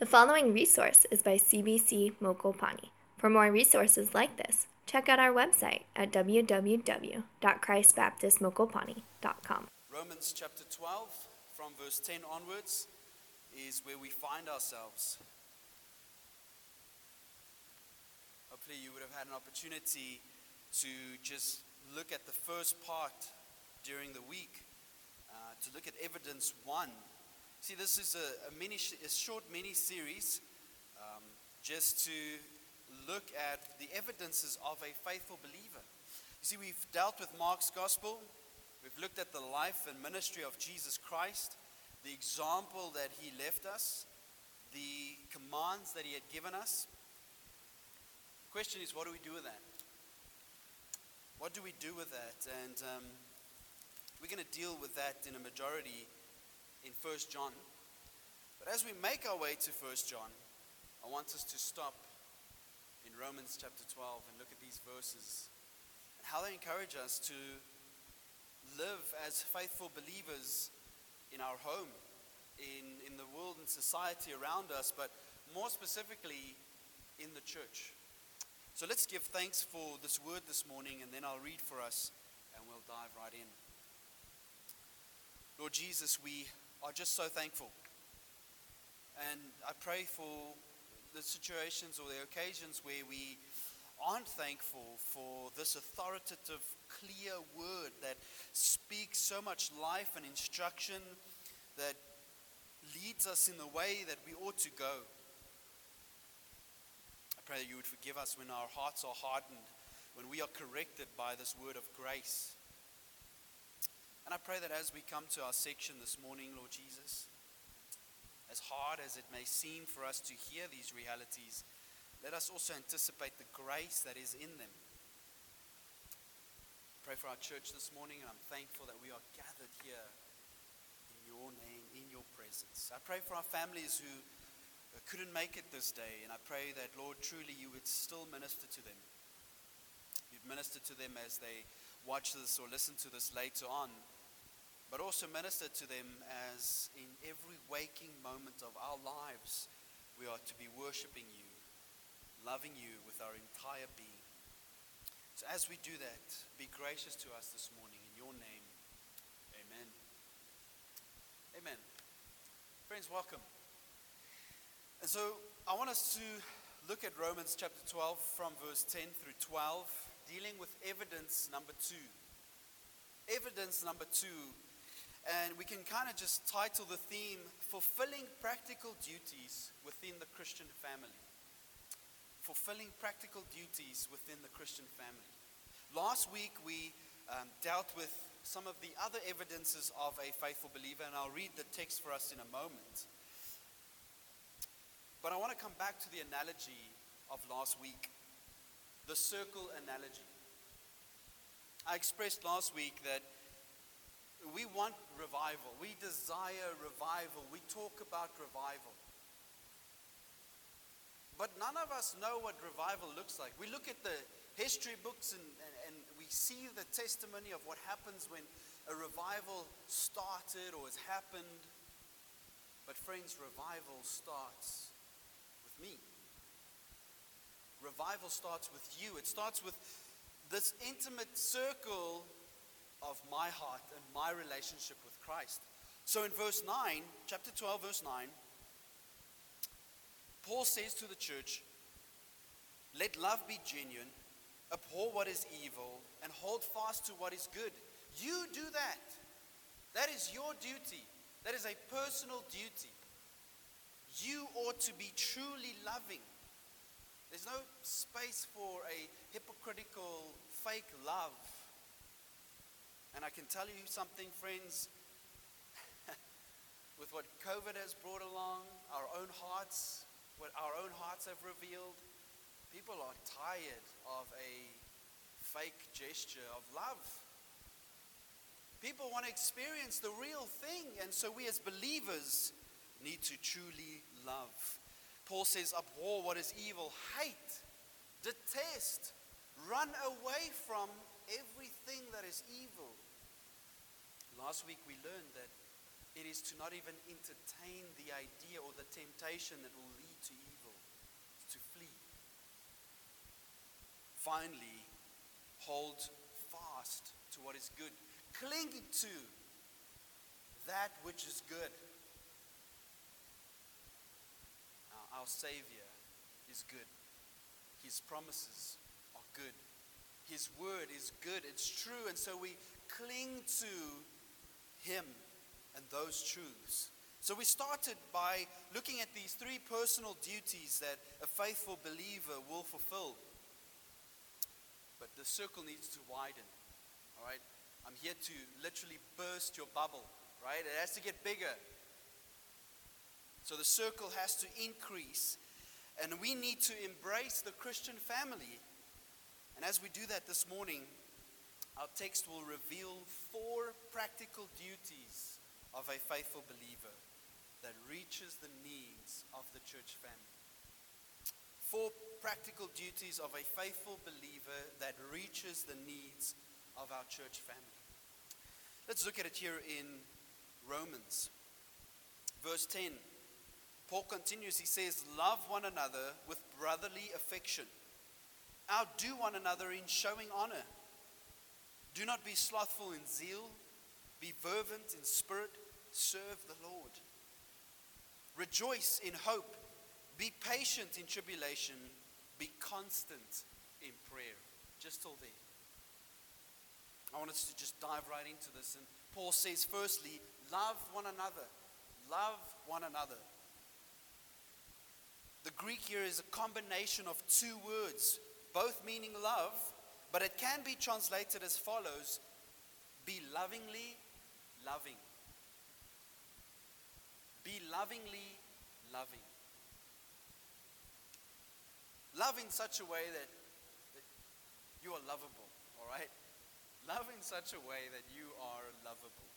The following resource is by CBC Mokopani. For more resources like this, check out our website at www.christbaptistmokopani.com. Romans chapter 12, from verse 10 onwards, is where we find ourselves. Hopefully, you would have had an opportunity to just look at the first part during the week, uh, to look at evidence one. See, this is a, a mini, a short mini series, um, just to look at the evidences of a faithful believer. You see, we've dealt with Mark's gospel. We've looked at the life and ministry of Jesus Christ, the example that he left us, the commands that he had given us. The question is, what do we do with that? What do we do with that? And um, we're going to deal with that in a majority in 1 John. But as we make our way to 1 John, I want us to stop in Romans chapter 12 and look at these verses and how they encourage us to live as faithful believers in our home, in, in the world and society around us, but more specifically in the church. So let's give thanks for this word this morning, and then I'll read for us and we'll dive right in. Lord Jesus, we are just so thankful. And I pray for the situations or the occasions where we aren't thankful for this authoritative, clear word that speaks so much life and instruction that leads us in the way that we ought to go I pray that you would forgive us when our hearts are hardened, when we are corrected by this word of grace. And I pray that as we come to our section this morning, Lord Jesus, as hard as it may seem for us to hear these realities, let us also anticipate the grace that is in them. Pray for our church this morning, and I'm thankful that we are gathered here in your name, in your presence. I pray for our families who couldn't make it this day, and I pray that, Lord, truly you would still minister to them. You'd minister to them as they watch this or listen to this later on, but also minister to them as in every waking moment of our lives, we are to be worshiping you, loving you with our entire being. So as we do that, be gracious to us this morning in your name. Amen. Amen. Friends, welcome. And so I want us to look at Romans chapter 12 from verse 10 through 12, dealing with evidence number two. Evidence number two. And we can kind of just title the theme Fulfilling Practical Duties Within the Christian Family. Fulfilling practical duties within the Christian family. Last week we um, dealt with some of the other evidences of a faithful believer, and I'll read the text for us in a moment. But I want to come back to the analogy of last week the circle analogy. I expressed last week that we want revival, we desire revival, we talk about revival. But none of us know what revival looks like. We look at the history books and, and, and we see the testimony of what happens when a revival started or has happened. But, friends, revival starts with me. Revival starts with you, it starts with this intimate circle of my heart and my relationship with Christ. So in verse 9, chapter 12, verse 9, Paul says to the church, Let love be genuine, abhor what is evil, and hold fast to what is good. You do that. That is your duty. That is a personal duty you ought to be truly loving. There's no space for a hypocritical, fake love. And I can tell you something, friends, with what COVID has brought along, our own hearts, what our own hearts have revealed, people are tired of a fake gesture of love. People want to experience the real thing, and so we as believers need to truly love. Paul says, abhor what is evil, hate, detest, run away from everything that is evil. Last week we learned that it is to not even entertain the idea or the temptation that will lead to evil, to flee. Finally, hold fast to what is good, clinging to that which is good. Now, our Savior is good, His promises are good, His word is good, it's true, and so we cling to Him and those truths. So we started by looking at these three personal duties that a faithful believer will fulfill. But the circle needs to widen. All right? I'm here to literally burst your bubble, right? It has to get bigger. So the circle has to increase. And we need to embrace the Christian family. And as we do that this morning, our text will reveal four practical duties of a faithful believer that reaches the needs of the church family. Four practical duties of a faithful believer that reaches the needs of our church family. Let's look at it here in Romans. Verse 10. Paul continues, he says, Love one another with brotherly affection. Outdo one another in showing honor. Do not be slothful in zeal. Be fervent in spirit. Serve the Lord. Rejoice in hope. Be patient in tribulation. Be constant in prayer. Just till there. I want us to just dive right into this. And Paul says, firstly, love one another. Love one another. The Greek here is a combination of two words, both meaning love, but it can be translated as follows be lovingly loving. Be lovingly loving. Love in such a way that, that you are lovable, all right? Love in such a way that you are lovable.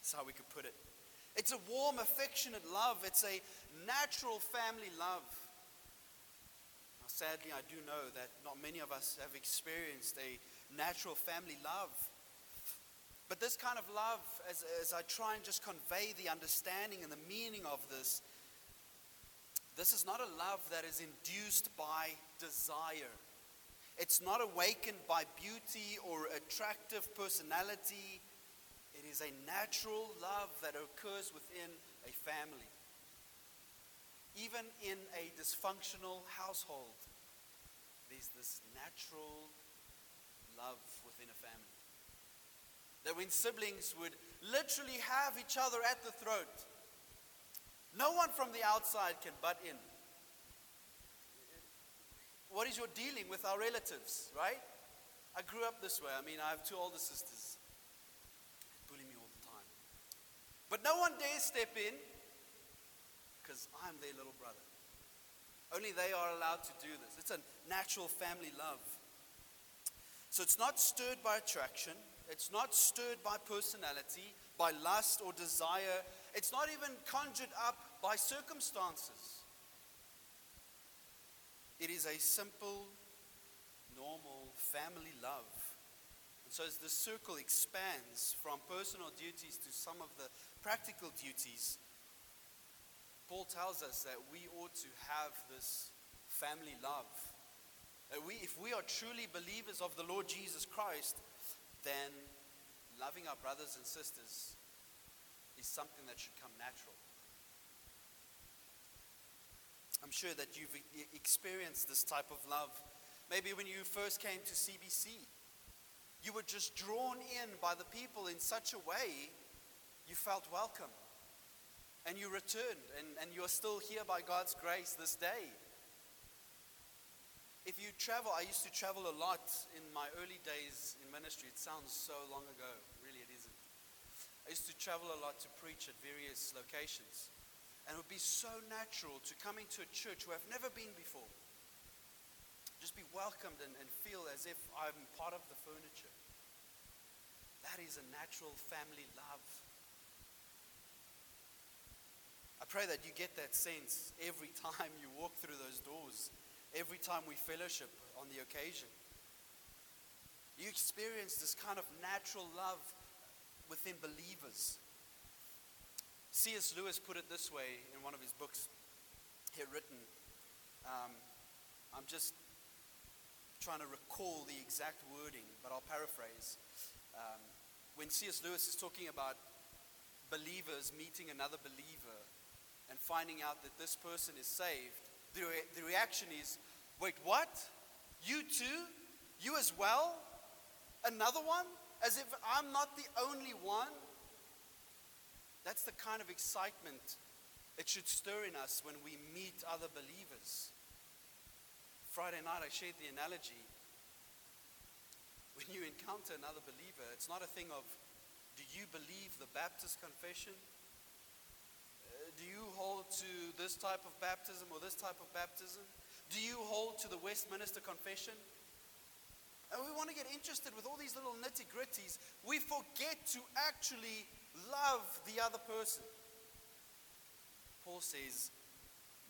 That's how we could put it. It's a warm, affectionate love. It's a natural family love. Now, sadly, I do know that not many of us have experienced a natural family love. But this kind of love, as, as I try and just convey the understanding and the meaning of this, this is not a love that is induced by desire. It's not awakened by beauty or attractive personality. Is a natural love that occurs within a family. Even in a dysfunctional household, there's this natural love within a family. That when siblings would literally have each other at the throat, no one from the outside can butt in. What is your dealing with our relatives, right? I grew up this way. I mean, I have two older sisters. They bully me all the time. But no one dares step in because I'm their little brother. Only they are allowed to do this. It's a natural family love. So it's not stirred by attraction, it's not stirred by personality, by lust or desire. It's not even conjured up by circumstances. It is a simple, normal family love. And so, as the circle expands from personal duties to some of the practical duties, Paul tells us that we ought to have this family love. That we, if we are truly believers of the Lord Jesus Christ, then loving our brothers and sisters is something that should come natural. I'm sure that you've experienced this type of love. Maybe when you first came to CBC, you were just drawn in by the people in such a way you felt welcome. And you returned, and, and you're still here by God's grace this day. If you travel, I used to travel a lot in my early days in ministry. It sounds so long ago. Really, it isn't. I used to travel a lot to preach at various locations. And it would be so natural to come into a church where I've never been before. Welcomed and, and feel as if I'm part of the furniture. That is a natural family love. I pray that you get that sense every time you walk through those doors, every time we fellowship on the occasion. You experience this kind of natural love within believers. C.S. Lewis put it this way in one of his books he had written. Um, I'm just trying to recall the exact wording, but I'll paraphrase. Um, when C.S. Lewis is talking about believers meeting another believer and finding out that this person is saved, the, re- the reaction is, wait, what? You too? You as well? Another one? As if I'm not the only one? That's the kind of excitement it should stir in us when we meet other believers. Friday night, I shared the analogy. When you encounter another believer, it's not a thing of, do you believe the Baptist confession? Uh, do you hold to this type of baptism or this type of baptism? Do you hold to the Westminster Confession? And we want to get interested with all these little nitty gritties. We forget to actually love the other person. Paul says,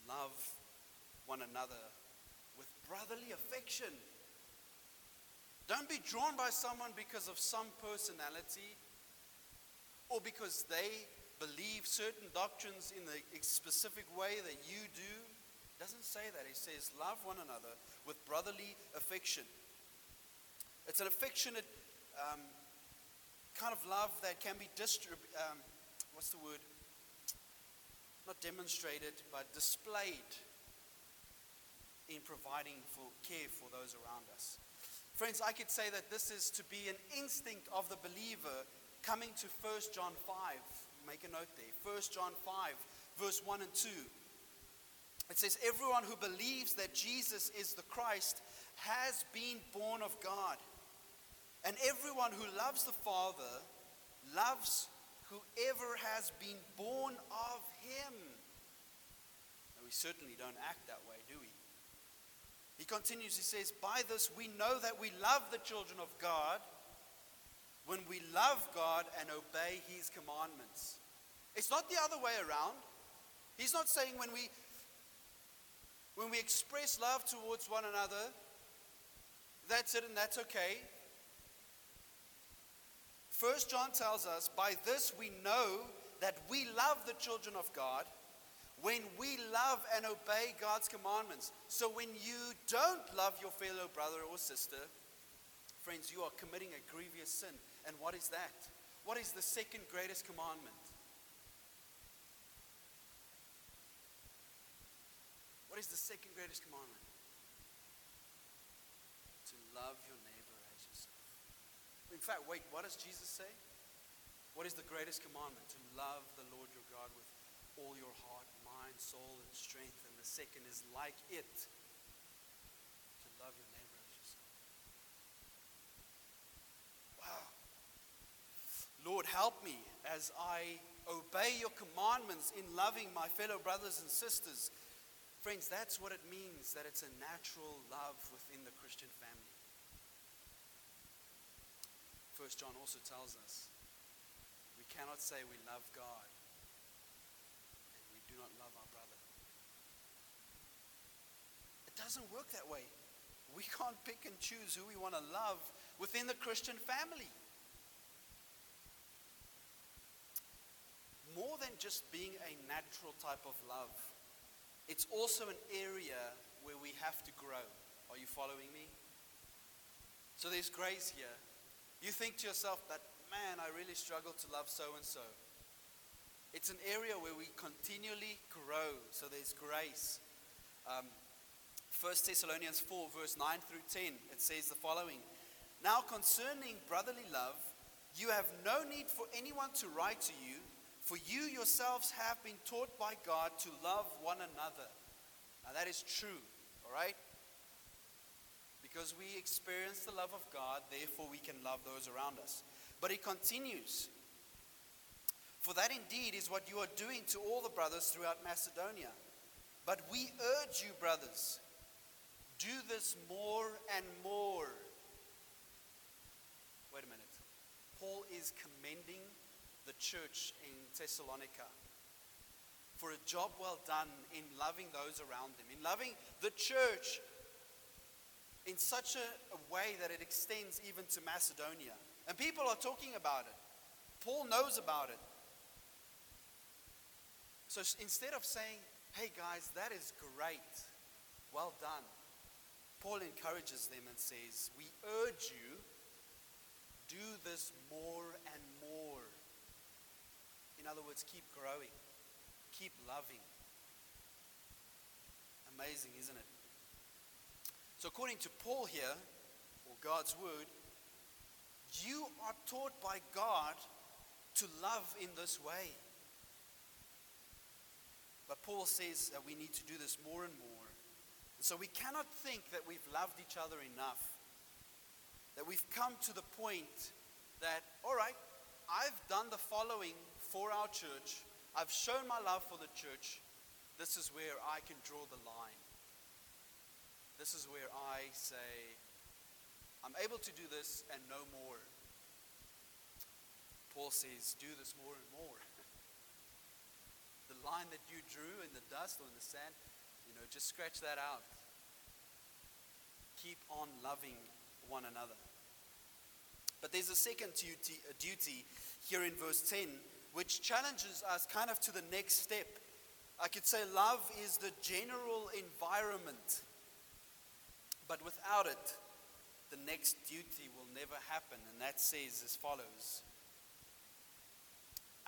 love one another brotherly affection. Don't be drawn by someone because of some personality or because they believe certain doctrines in the specific way that you do. It doesn't say that. He says, love one another with brotherly affection. It's an affectionate um, kind of love that can be distributed. Um, what's the word? not demonstrated, but displayed in providing for care for those around us. Friends, I could say that this is to be an instinct of the believer coming to 1 John 5. Make a note there. 1 John 5, verse 1 and 2. It says, Everyone who believes that Jesus is the Christ has been born of God. And everyone who loves the Father loves whoever has been born of him. And we certainly don't act that way, do we? He continues, he says, By this we know that we love the children of God when we love God and obey his commandments. It's not the other way around. He's not saying when we when we express love towards one another, that's it and that's okay. First John tells us, by this we know that we love the children of God when we love and obey God's commandments. So when you don't love your fellow brother or sister, friends, you are committing a grievous sin. And what is that? What is the second greatest commandment? What is the second greatest commandment? To love your neighbor as yourself. In fact, wait, what does Jesus say? What is the greatest commandment? To love the Lord your God with all your heart, mind, soul, and strength. And the second is like it to love your neighbor as yourself. Wow. Lord, help me as I obey your commandments in loving my fellow brothers and sisters. Friends, that's what it means that it's a natural love within the Christian family. First John also tells us we cannot say we love God and we do not love our brother. It doesn't work that way. We can't pick and choose who we want to love within the Christian family. More than just being a natural type of love, it's also an area where we have to grow. Are you following me? So there's grace here. You think to yourself, that man, I really struggle to love so and so. It's an area where we continually grow, so there's grace. Um, 1 Thessalonians 4, verse 9 through 10, it says the following Now concerning brotherly love, you have no need for anyone to write to you, for you yourselves have been taught by God to love one another. Now that is true, all right? Because we experience the love of God, therefore we can love those around us. But he continues For that indeed is what you are doing to all the brothers throughout Macedonia. But we urge you, brothers, do this more and more. Wait a minute. Paul is commending the church in Thessalonica for a job well done in loving those around them, in loving the church in such a, a way that it extends even to Macedonia. And people are talking about it. Paul knows about it. So instead of saying, hey guys, that is great, well done, Paul encourages them and says, we urge you, do this more and more. In other words, keep growing, keep loving. Amazing, isn't it? So, according to Paul here, or God's word, you are taught by God to love in this way. But Paul says that we need to do this more and more. And so we cannot think that we've loved each other enough. That we've come to the point that, all right, I've done the following for our church. I've shown my love for the church. This is where I can draw the line. This is where I say, I'm able to do this and no more. Paul says, do this more and more. the line that you drew in the dust or in the sand, you know, just scratch that out. Keep on loving one another. But there's a second duty, a duty here in verse 10, which challenges us kind of to the next step. I could say love is the general environment, but without it, the next duty will never happen. And that says as follows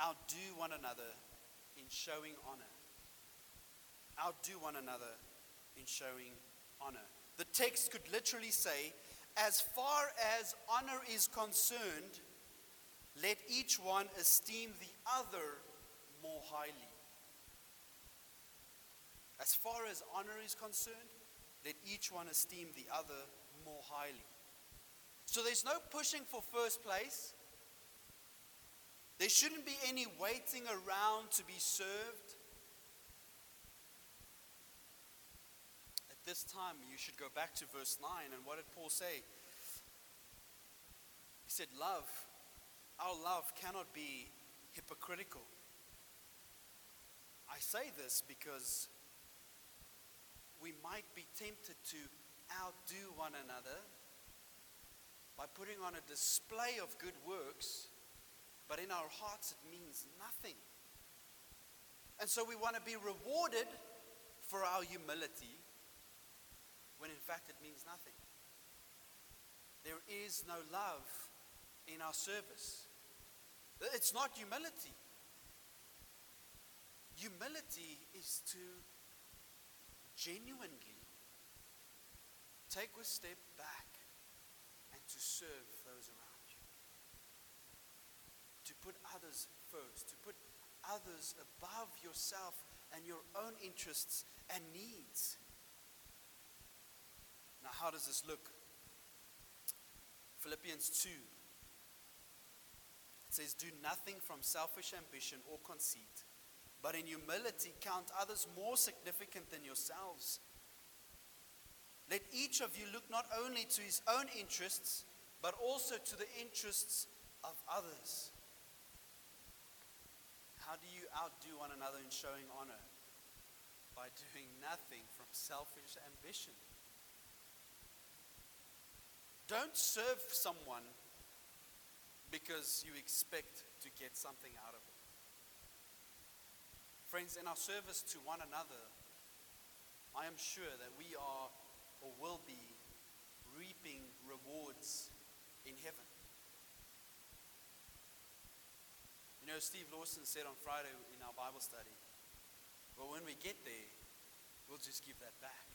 Outdo one another in showing honor. Outdo one another in showing honor. The text could literally say, as far as honor is concerned, let each one esteem the other more highly. As far as honor is concerned, let each one esteem the other more highly. So there's no pushing for first place. There shouldn't be any waiting around to be served. At this time, you should go back to verse 9. And what did Paul say? He said, Love, our love cannot be hypocritical. I say this because we might be tempted to outdo one another by putting on a display of good works, but in our hearts it means nothing. And so we want to be rewarded for our humility when in fact it means nothing. There is no love in our service. It's not humility. Humility is to genuinely take a step back and to serve those around you. To put others first, to put others above yourself and your own interests and needs. Now, how does this look? Philippians 2. It says, Do nothing from selfish ambition or conceit, but in humility count others more significant than yourselves. Let each of you look not only to his own interests, but also to the interests of others. How do you outdo one another in showing honor? By doing nothing from selfish ambition. Don't serve someone because you expect to get something out of it. Friends, in our service to one another, I am sure that we are or will be reaping rewards in heaven. You know, Steve Lawson said on Friday in our Bible study, well, when we get there, we'll just give that back.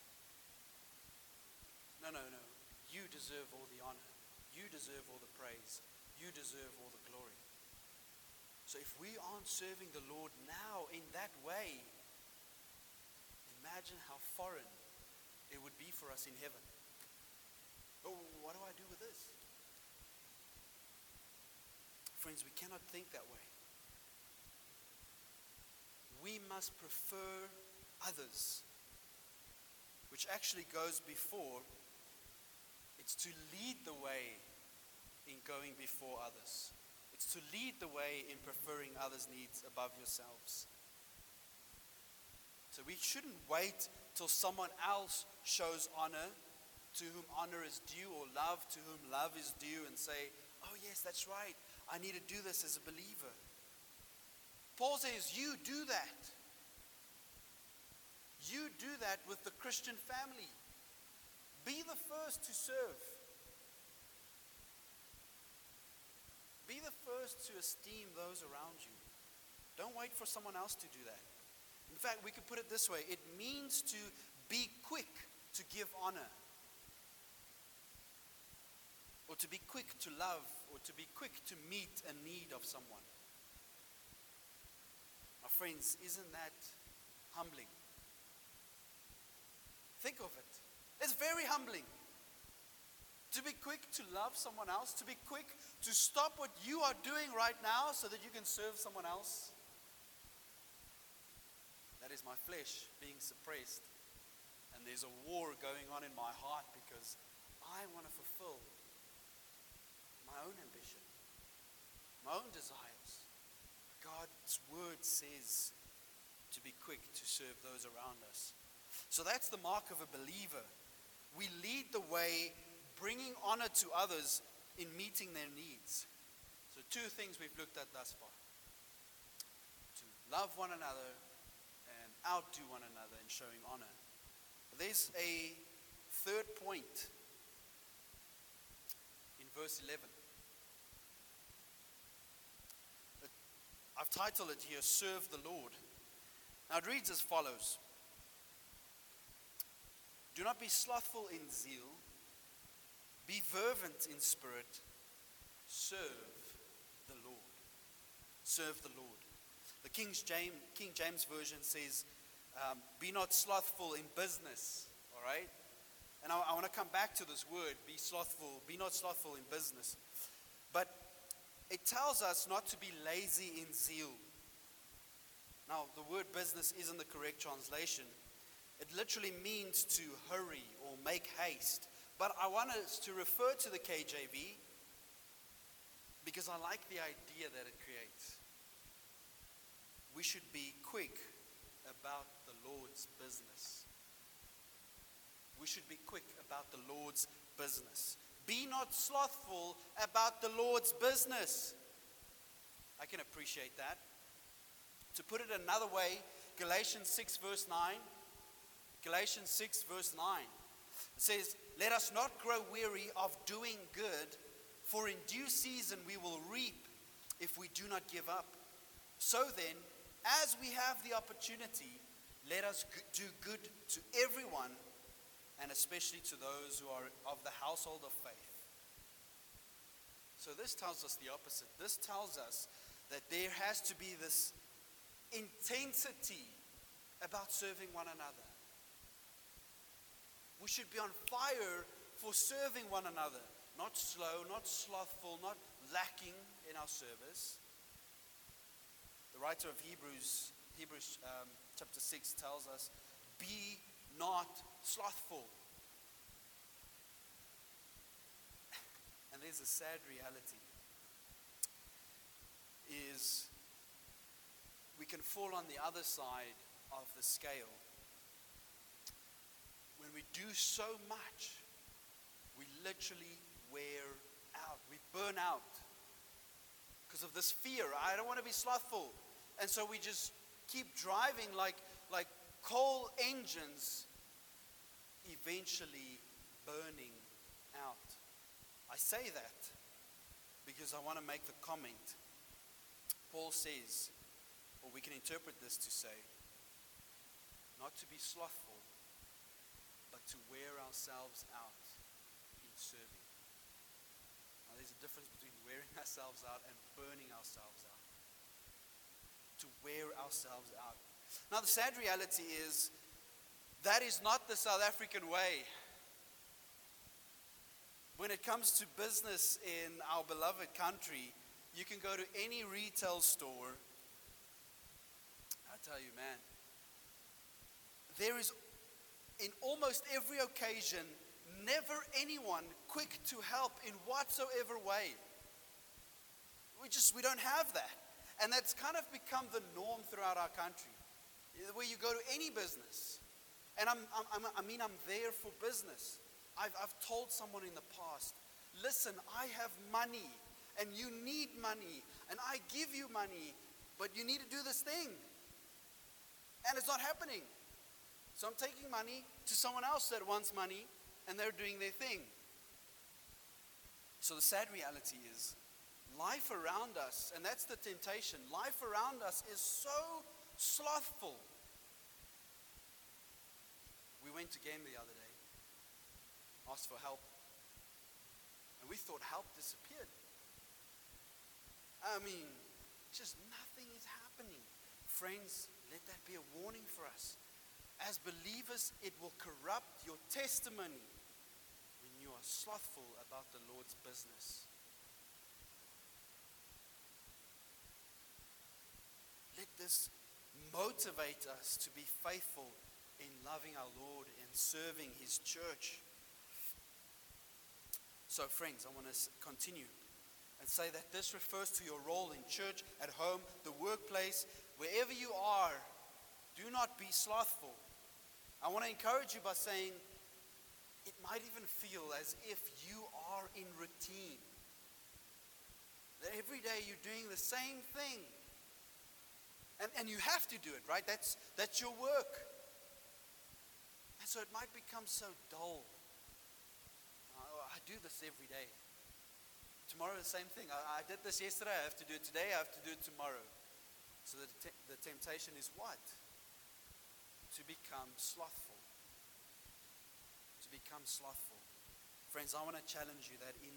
No, no, no. You deserve all the honor. You deserve all the praise. You deserve all the glory. So if we aren't serving the Lord now in that way, imagine how foreign it would be for us in heaven. Oh, what do I do with this? Friends, we cannot think that way. We must prefer others, which actually goes before. It's to lead the way in going before others. It's to lead the way in preferring others' needs above yourselves. So we shouldn't wait till someone else shows honor to whom honor is due or love to whom love is due and say, oh, yes, that's right. I need to do this as a believer. Paul says, you do that. You do that with the Christian family. Be the first to serve. Be the first to esteem those around you. Don't wait for someone else to do that. In fact, we could put it this way it means to be quick to give honor, or to be quick to love, or to be quick to meet a need of someone. My friends, isn't that humbling? Think of it. It's very humbling. To be quick to love someone else, to be quick to stop what you are doing right now so that you can serve someone else. That is my flesh being suppressed. And there's a war going on in my heart because I want to fulfill my own ambition, my own desires. God's word says to be quick to serve those around us. So that's the mark of a believer. We lead the way bringing honor to others in meeting their needs. So, two things we've looked at thus far to love one another and outdo one another in showing honor. But there's a third point in verse 11. I've titled it here, Serve the Lord. Now it reads as follows Do not be slothful in zeal be fervent in spirit. Serve the Lord. Serve the Lord. The King James, King James Version says, um, Be not slothful in business. All right? And I, I want to come back to this word, be slothful, be not slothful in business. But it tells us not to be lazy in zeal. Now, the word business isn't the correct translation. It literally means to hurry or make haste. But I want us to refer to the KJV because I like the idea that it creates. We should be quick about the Lord's business. We should be quick about the Lord's business. Be not slothful about the Lord's business. I can appreciate that. To put it another way, Galatians 6, verse 9. Galatians 6, verse 9. It says, Let us not grow weary of doing good, for in due season we will reap if we do not give up. So then, as we have the opportunity, let us do good to everyone, and especially to those who are of the household of faith. So, this tells us the opposite. This tells us that there has to be this intensity about serving one another. We should be on fire for serving one another, not slow, not slothful, not lacking in our service. The writer of Hebrews, Hebrews um, chapter 6 tells us, Be not slothful. And there's a sad reality is we can fall on the other side of the scale when we do so much, we literally wear out. We burn out because of this fear. I don't want to be slothful. And so we just keep driving like, like coal engines, eventually burning out. I say that because I want to make the comment. Paul says, or we can interpret this to say, not to be slothful to wear ourselves out in serving. Now, there's a difference between wearing ourselves out and burning ourselves out. To wear ourselves out. Now, the sad reality is that is not the South African way. When it comes to business in our beloved country, you can go to any retail store. I tell you, man, there is in almost every occasion, never anyone quick to help in whatsoever way. We just, we don't have that. And that's kind of become the norm throughout our country. Where you go to any business, and I'm, I'm, i mean, I'm there for business. I've, I've told someone in the past, listen, I have money, and you need money, and I give you money, but you need to do this thing. And it's not happening. So I'm taking money to someone else that wants money and they're doing their thing. So the sad reality is life around us, and that's the temptation, life around us is so slothful. We went to game the other day, asked for help, and we thought help disappeared. I mean, just nothing is happening. Friends, let that be a warning for us. As believers, it will corrupt your testimony when you are slothful about the Lord's business. Let this motivate us to be faithful in loving our Lord and serving His church. So, friends, I want to continue and say that this refers to your role in church, at home, the workplace, wherever you are. Do not be slothful. I want to encourage you by saying it might even feel as if you are in routine. That every day you're doing the same thing. And, and you have to do it, right? That's, that's your work. And so it might become so dull. Uh, I do this every day. Tomorrow, the same thing. I, I, did this yesterday. I have to do it today. I have to do it tomorrow. So the, te- the temptation is what? To become slothful. To become slothful. Friends, I want to challenge you that in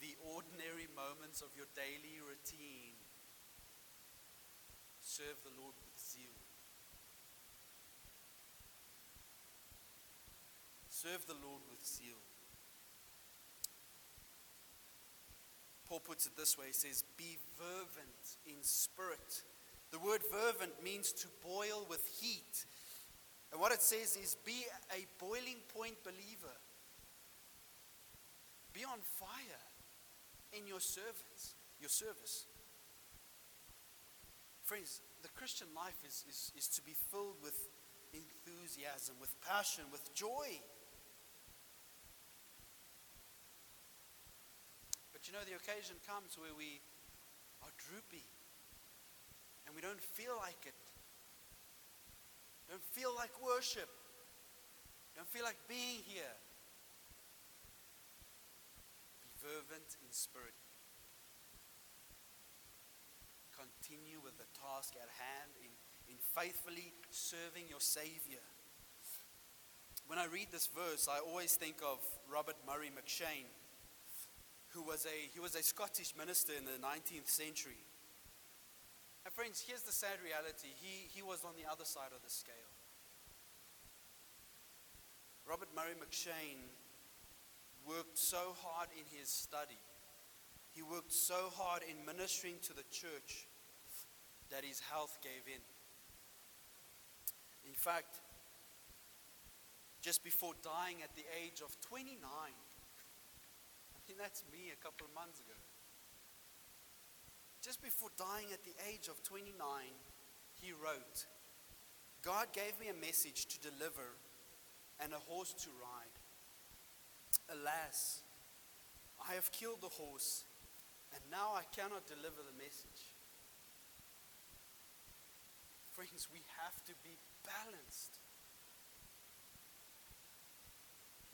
the ordinary moments of your daily routine, serve the Lord with zeal. Serve the Lord with zeal. Paul puts it this way he says, Be fervent in spirit. The word fervent means to boil with heat. And what it says is, Be a boiling point believer. Be on fire in your service. Your service. Friends, the Christian life is, is, is to be filled with enthusiasm, with passion, with joy. But you know, the occasion comes where we are droopy and we don't feel like it. Don't feel like worship. Don't feel like being here. Be fervent in spirit continue with the task at hand in, in faithfully serving your Savior. When I read this verse, I always think of Robert Murray M'Cheyne, who was a, he was a Scottish minister in the 19th century. And friends, here's the sad reality. He, he was on the other side of the scale. Robert Murray M'Cheyne worked so hard in his study. He worked so hard in ministering to the church that his health gave in. In fact, just before dying at the age of 29, I think that's me a couple of months ago. Just before dying at the age of 29, he wrote, God gave me a message to deliver and a horse to ride. Alas, I have killed the horse, and now I cannot deliver the message. Friends, we have to be balanced.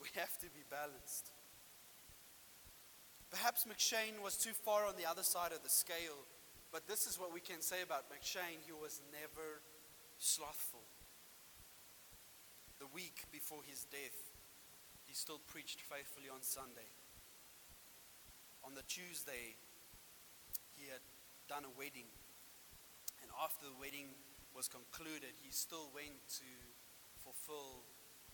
We have to be balanced. Perhaps M'Cheyne was too far on the other side of the scale, but this is what we can say about M'Cheyne. He was never slothful. The week before his death, he still preached faithfully on Sunday. On the Tuesday, he had done a wedding. And after the wedding, was concluded, he still went to fulfill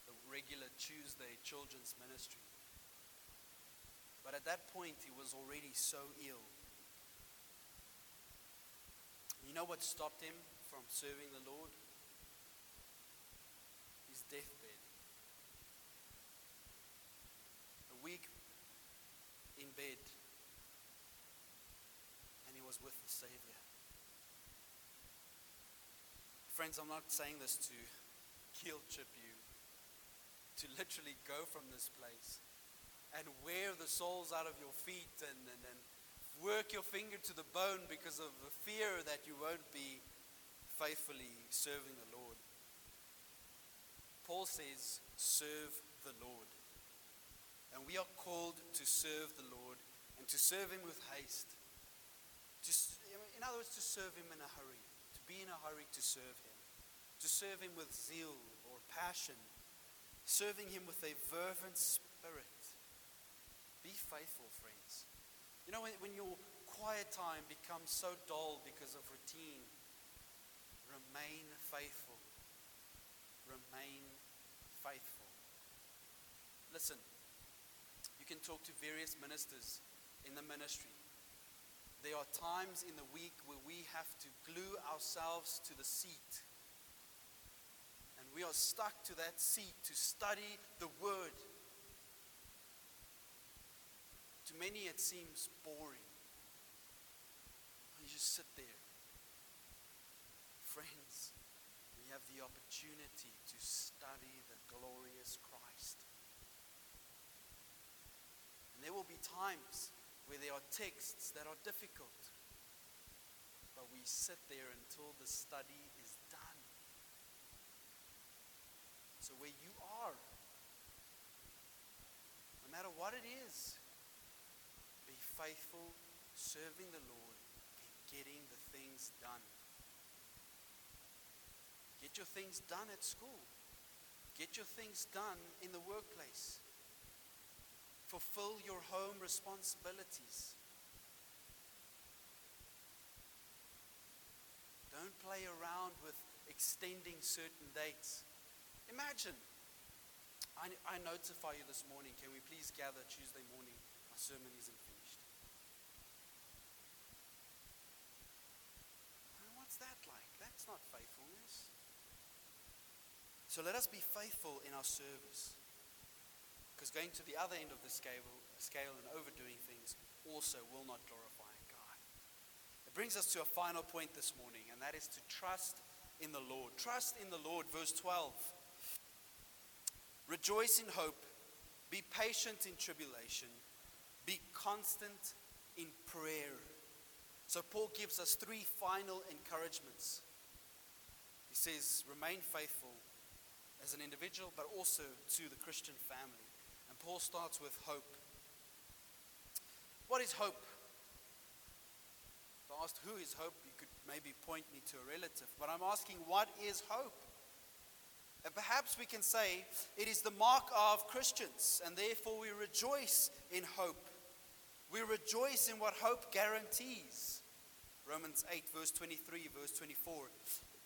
the regular Tuesday children's ministry. But at that point, he was already so ill. You know what stopped him from serving the Lord? His deathbed. A week in bed, and he was with the Savior. Friends, I'm not saying this to guilt trip you, to literally go from this place and wear the soles out of your feet and, and, and work your finger to the bone because of the fear that you won't be faithfully serving the Lord. Paul says, serve the Lord. And we are called to serve the Lord and to serve Him with haste. Just, in other words, to serve Him in a hurry, to be in a hurry to serve Him, to serve Him with zeal or passion, serving Him with a fervent spirit. Be faithful, friends. You know, when, when your quiet time becomes so dull because of routine, remain faithful. Remain faithful. Listen, you can talk to various ministers in the ministry. There are times in the week where we have to glue ourselves to the seat. And we are stuck to that seat to study the Word. To many, it seems boring. You just sit there. Friends, we have the opportunity to study the glorious Christ. And there will be times where there are texts that are difficult. But we sit there until the study is done. So, where you are, no matter what it is, faithful, serving the Lord, and getting the things done. Get your things done at school. Get your things done in the workplace. Fulfill your home responsibilities. Don't play around with extending certain dates. Imagine, I, I notify you this morning, can we please gather Tuesday morning? My sermon isn't finished. What's that like? That's not faithfulness. So let us be faithful in our service. Because going to the other end of the scale, scale and overdoing things also will not glorify God. It brings us to a final point this morning, and that is to trust in the Lord. Trust in the Lord, verse 12. Rejoice in hope, be patient in tribulation, be constant in prayer. So, Paul gives us three final encouragements. He says, Remain faithful, as an individual, but also to the Christian family. And Paul starts with hope. What is hope? If I asked who is hope, you could maybe point me to a relative. But I'm asking, what is hope? And perhaps we can say it is the mark of Christians, and therefore we rejoice in hope. We rejoice in what hope guarantees. Romans 8, verse 23, verse 24,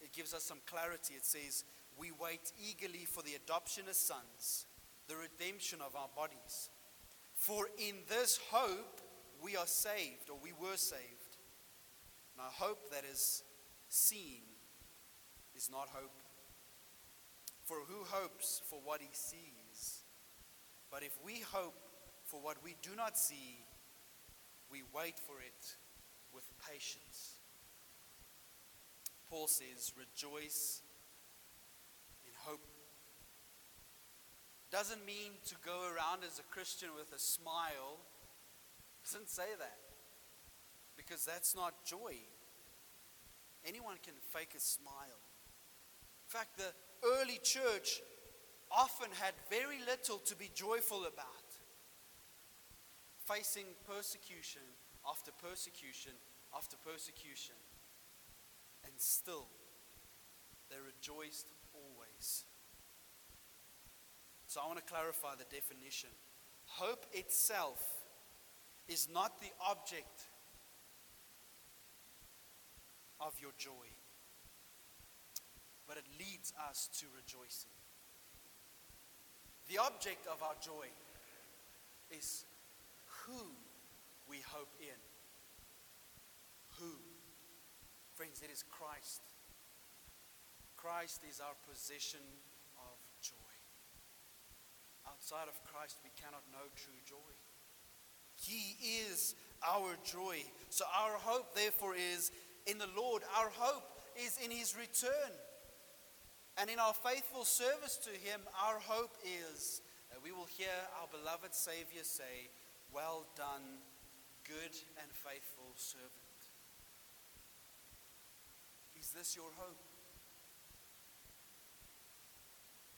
it gives us some clarity. It says, we wait eagerly for the adoption as sons, the redemption of our bodies. For in this hope we are saved, or we were saved. Now, hope that is seen is not hope. For who hopes for what he sees? But if we hope for what we do not see, we wait for it with patience. Paul says, Rejoice hope. Doesn't mean to go around as a Christian with a smile. Doesn't say that. Because that's not joy. Anyone can fake a smile. In fact, the early church often had very little to be joyful about. Facing persecution after persecution after persecution. And still, they rejoiced so I want to clarify the definition. Hope itself is not the object of your joy, but it leads us to rejoicing. The object of our joy is who we hope in. Who? Friends, it is Christ. Christ is our possession of joy. Outside of Christ, we cannot know true joy. He is our joy. So our hope, therefore, is in the Lord. Our hope is in His return. And in our faithful service to Him, our hope is that we will hear our beloved Savior say, Well done, good and faithful servant. Is this your hope?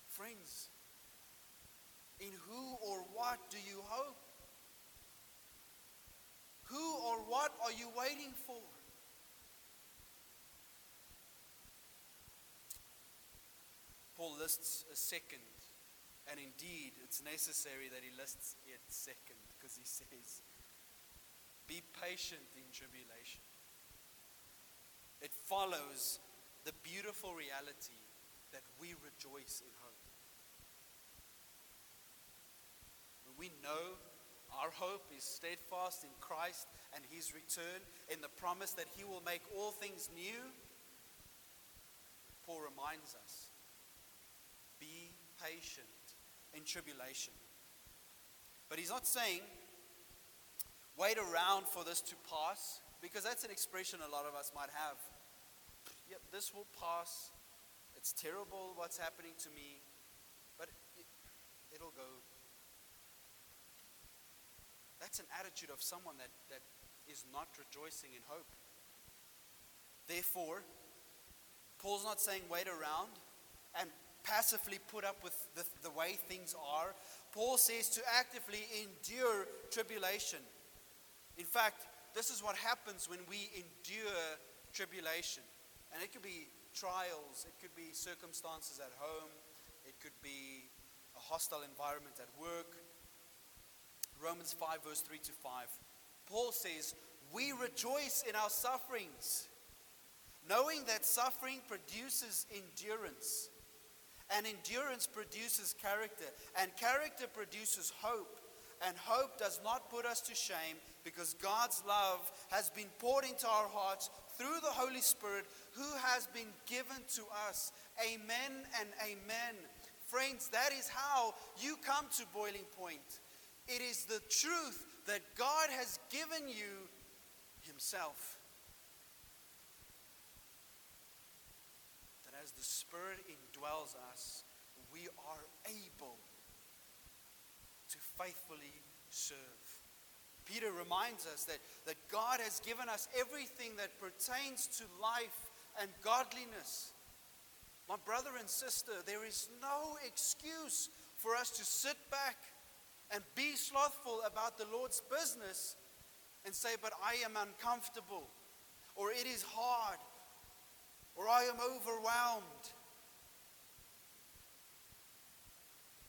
Friends, in who or what do you hope? Who or what are you waiting for? Paul lists a second, and indeed it's necessary that he lists it second because he says, Be patient in tribulation. It follows the beautiful reality that we rejoice in hope. When we know our hope is steadfast in Christ and his return, in the promise that he will make all things new, Paul reminds us be patient in tribulation. But he's not saying wait around for this to pass, because that's an expression a lot of us might have. Yep, this will pass. It's terrible what's happening to me, but it, it'll go. That's an attitude of someone that, that is not rejoicing in hope. Therefore, Paul's not saying wait around and passively put up with the, the way things are. Paul says to actively endure tribulation. In fact, this is what happens when we endure tribulation. And it could be trials, it could be circumstances at home, it could be a hostile environment at work. Romans 5, verse 3 to 5. Paul says, We rejoice in our sufferings, knowing that suffering produces endurance. And endurance produces character, and character produces hope. And hope does not put us to shame because God's love has been poured into our hearts through the Holy Spirit who has been given to us. Amen and amen. Friends, that is how you come to boiling point. It is the truth that God has given you Himself. That as the Spirit indwells us, we are able to faithfully serve. Peter reminds us that, that God has given us everything that pertains to life and godliness. My brother and sister, there is no excuse for us to sit back and be slothful about the Lord's business and say, But I am uncomfortable, or it is hard, or I am overwhelmed.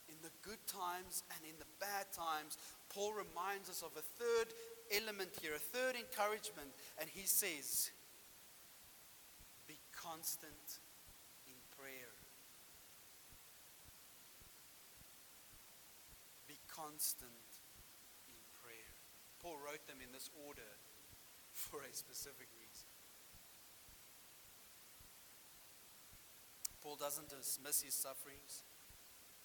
In the good times and in the bad times, Paul reminds us of a third element here, a third encouragement, and he says, Be constant in prayer. Be constant in prayer. Paul wrote them in this order for a specific reason. Paul doesn't dismiss his sufferings.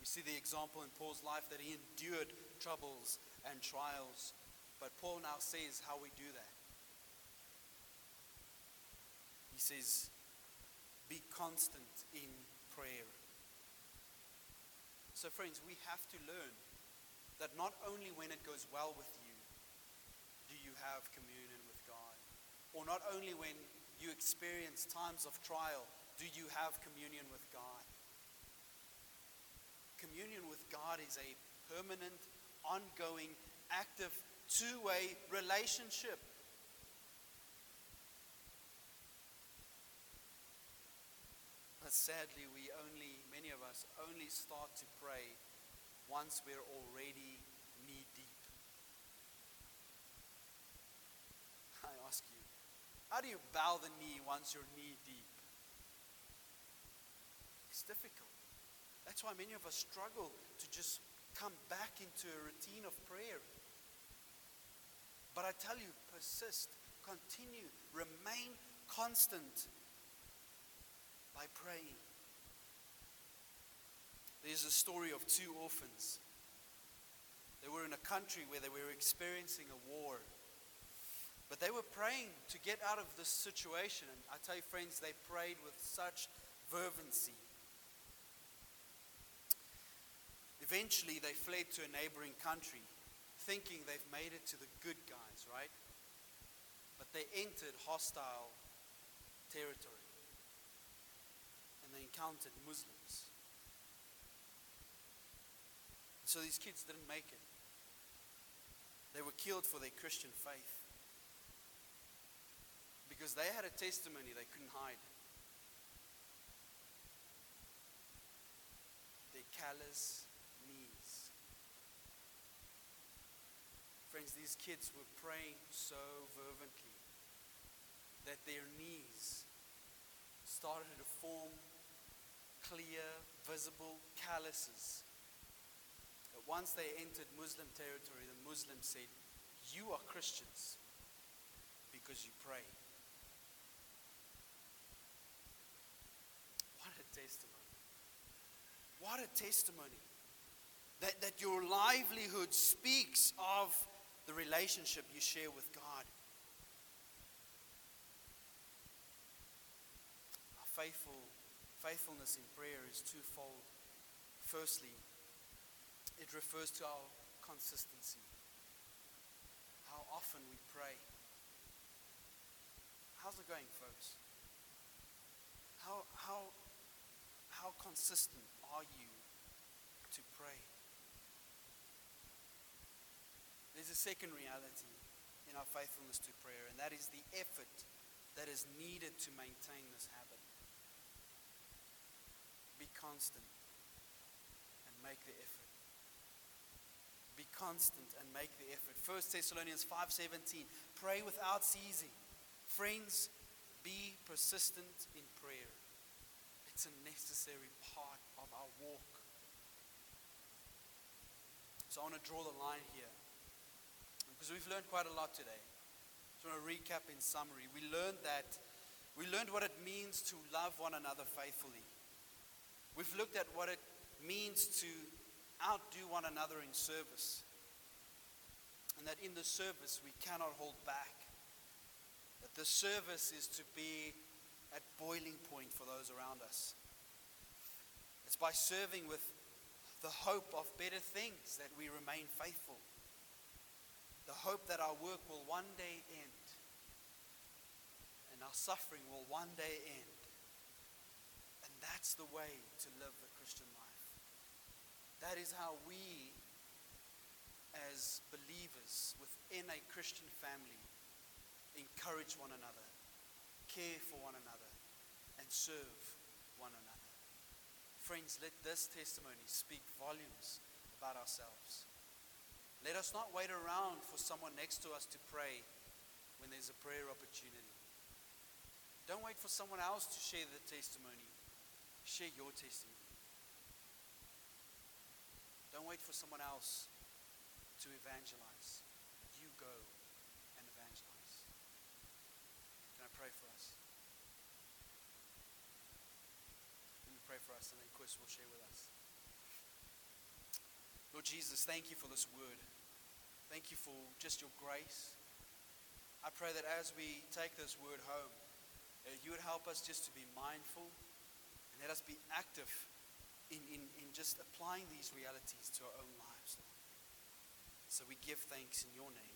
We see the example in Paul's life that he endured troubles and trials. But Paul now says how we do that. He says, be constant in prayer. So, friends, we have to learn that not only when it goes well with you do you have communion with God, or not only when you experience times of trial do you have communion with God. Communion with God is a permanent, ongoing, active, two way relationship. But sadly, we only, many of us, only start to pray once we're already knee deep. I ask you, how do you bow the knee once you're knee deep? It's difficult. That's why many of us struggle to just come back into a routine of prayer. But I tell you, persist, continue, remain constant by praying. There's a story of two orphans. They were in a country where they were experiencing a war. But they were praying to get out of this situation. And I tell you, friends, they prayed with such fervency. Eventually, they fled to a neighboring country, thinking they've made it to the good guys, right? But they entered hostile territory and they encountered Muslims. So these kids didn't make it. They were killed for their Christian faith. Because they had a testimony they couldn't hide. Their callous knees. Friends, these kids were praying so fervently that their knees started to form clear, visible calluses. Once they entered Muslim territory, the Muslims said, You are Christians because you pray. What a testimony. What a testimony. That, that your livelihood speaks of the relationship you share with God. faithful, faithfulness in prayer is twofold. Firstly, it refers to our consistency, how often we pray. How's it going, folks? How, how, how consistent are you to pray? There's a second reality in our faithfulness to prayer, and that is the effort that is needed to maintain this habit be constant and make the effort. Be constant and make the effort. 1 Thessalonians 5:17 Pray without ceasing. Friends, be persistent in prayer. It's a necessary part of our walk. So I want to draw the line here. Because we've learned quite a lot today. So I want to recap in summary. We learned that we learned what it means to love one another faithfully. We've looked at what it means to outdo one another in service. And that in the service we cannot hold back. That the service is to be at boiling point for those around us. It's by serving with the hope of better things that we remain faithful. The hope that our work will one day end and our suffering will one day end. And that's the way to live the Christian life. That is how we, as believers within a Christian family, encourage one another, care for one another, and serve one another. Friends, let this testimony speak volumes about ourselves. Let us not wait around for someone next to us to pray when there's a prayer opportunity. Don't wait for someone else to share the testimony Share your testimony. Don't wait for someone else to evangelize. You go and evangelize. Can I pray for us? Let me pray for us, and then Chris will share with us. Lord Jesus, thank you for this word. Thank you for just your grace. I pray that as we take this word home, you would help us just to be mindful and let us be active in, in, in just applying these realities to our own lives. So we give thanks in your name.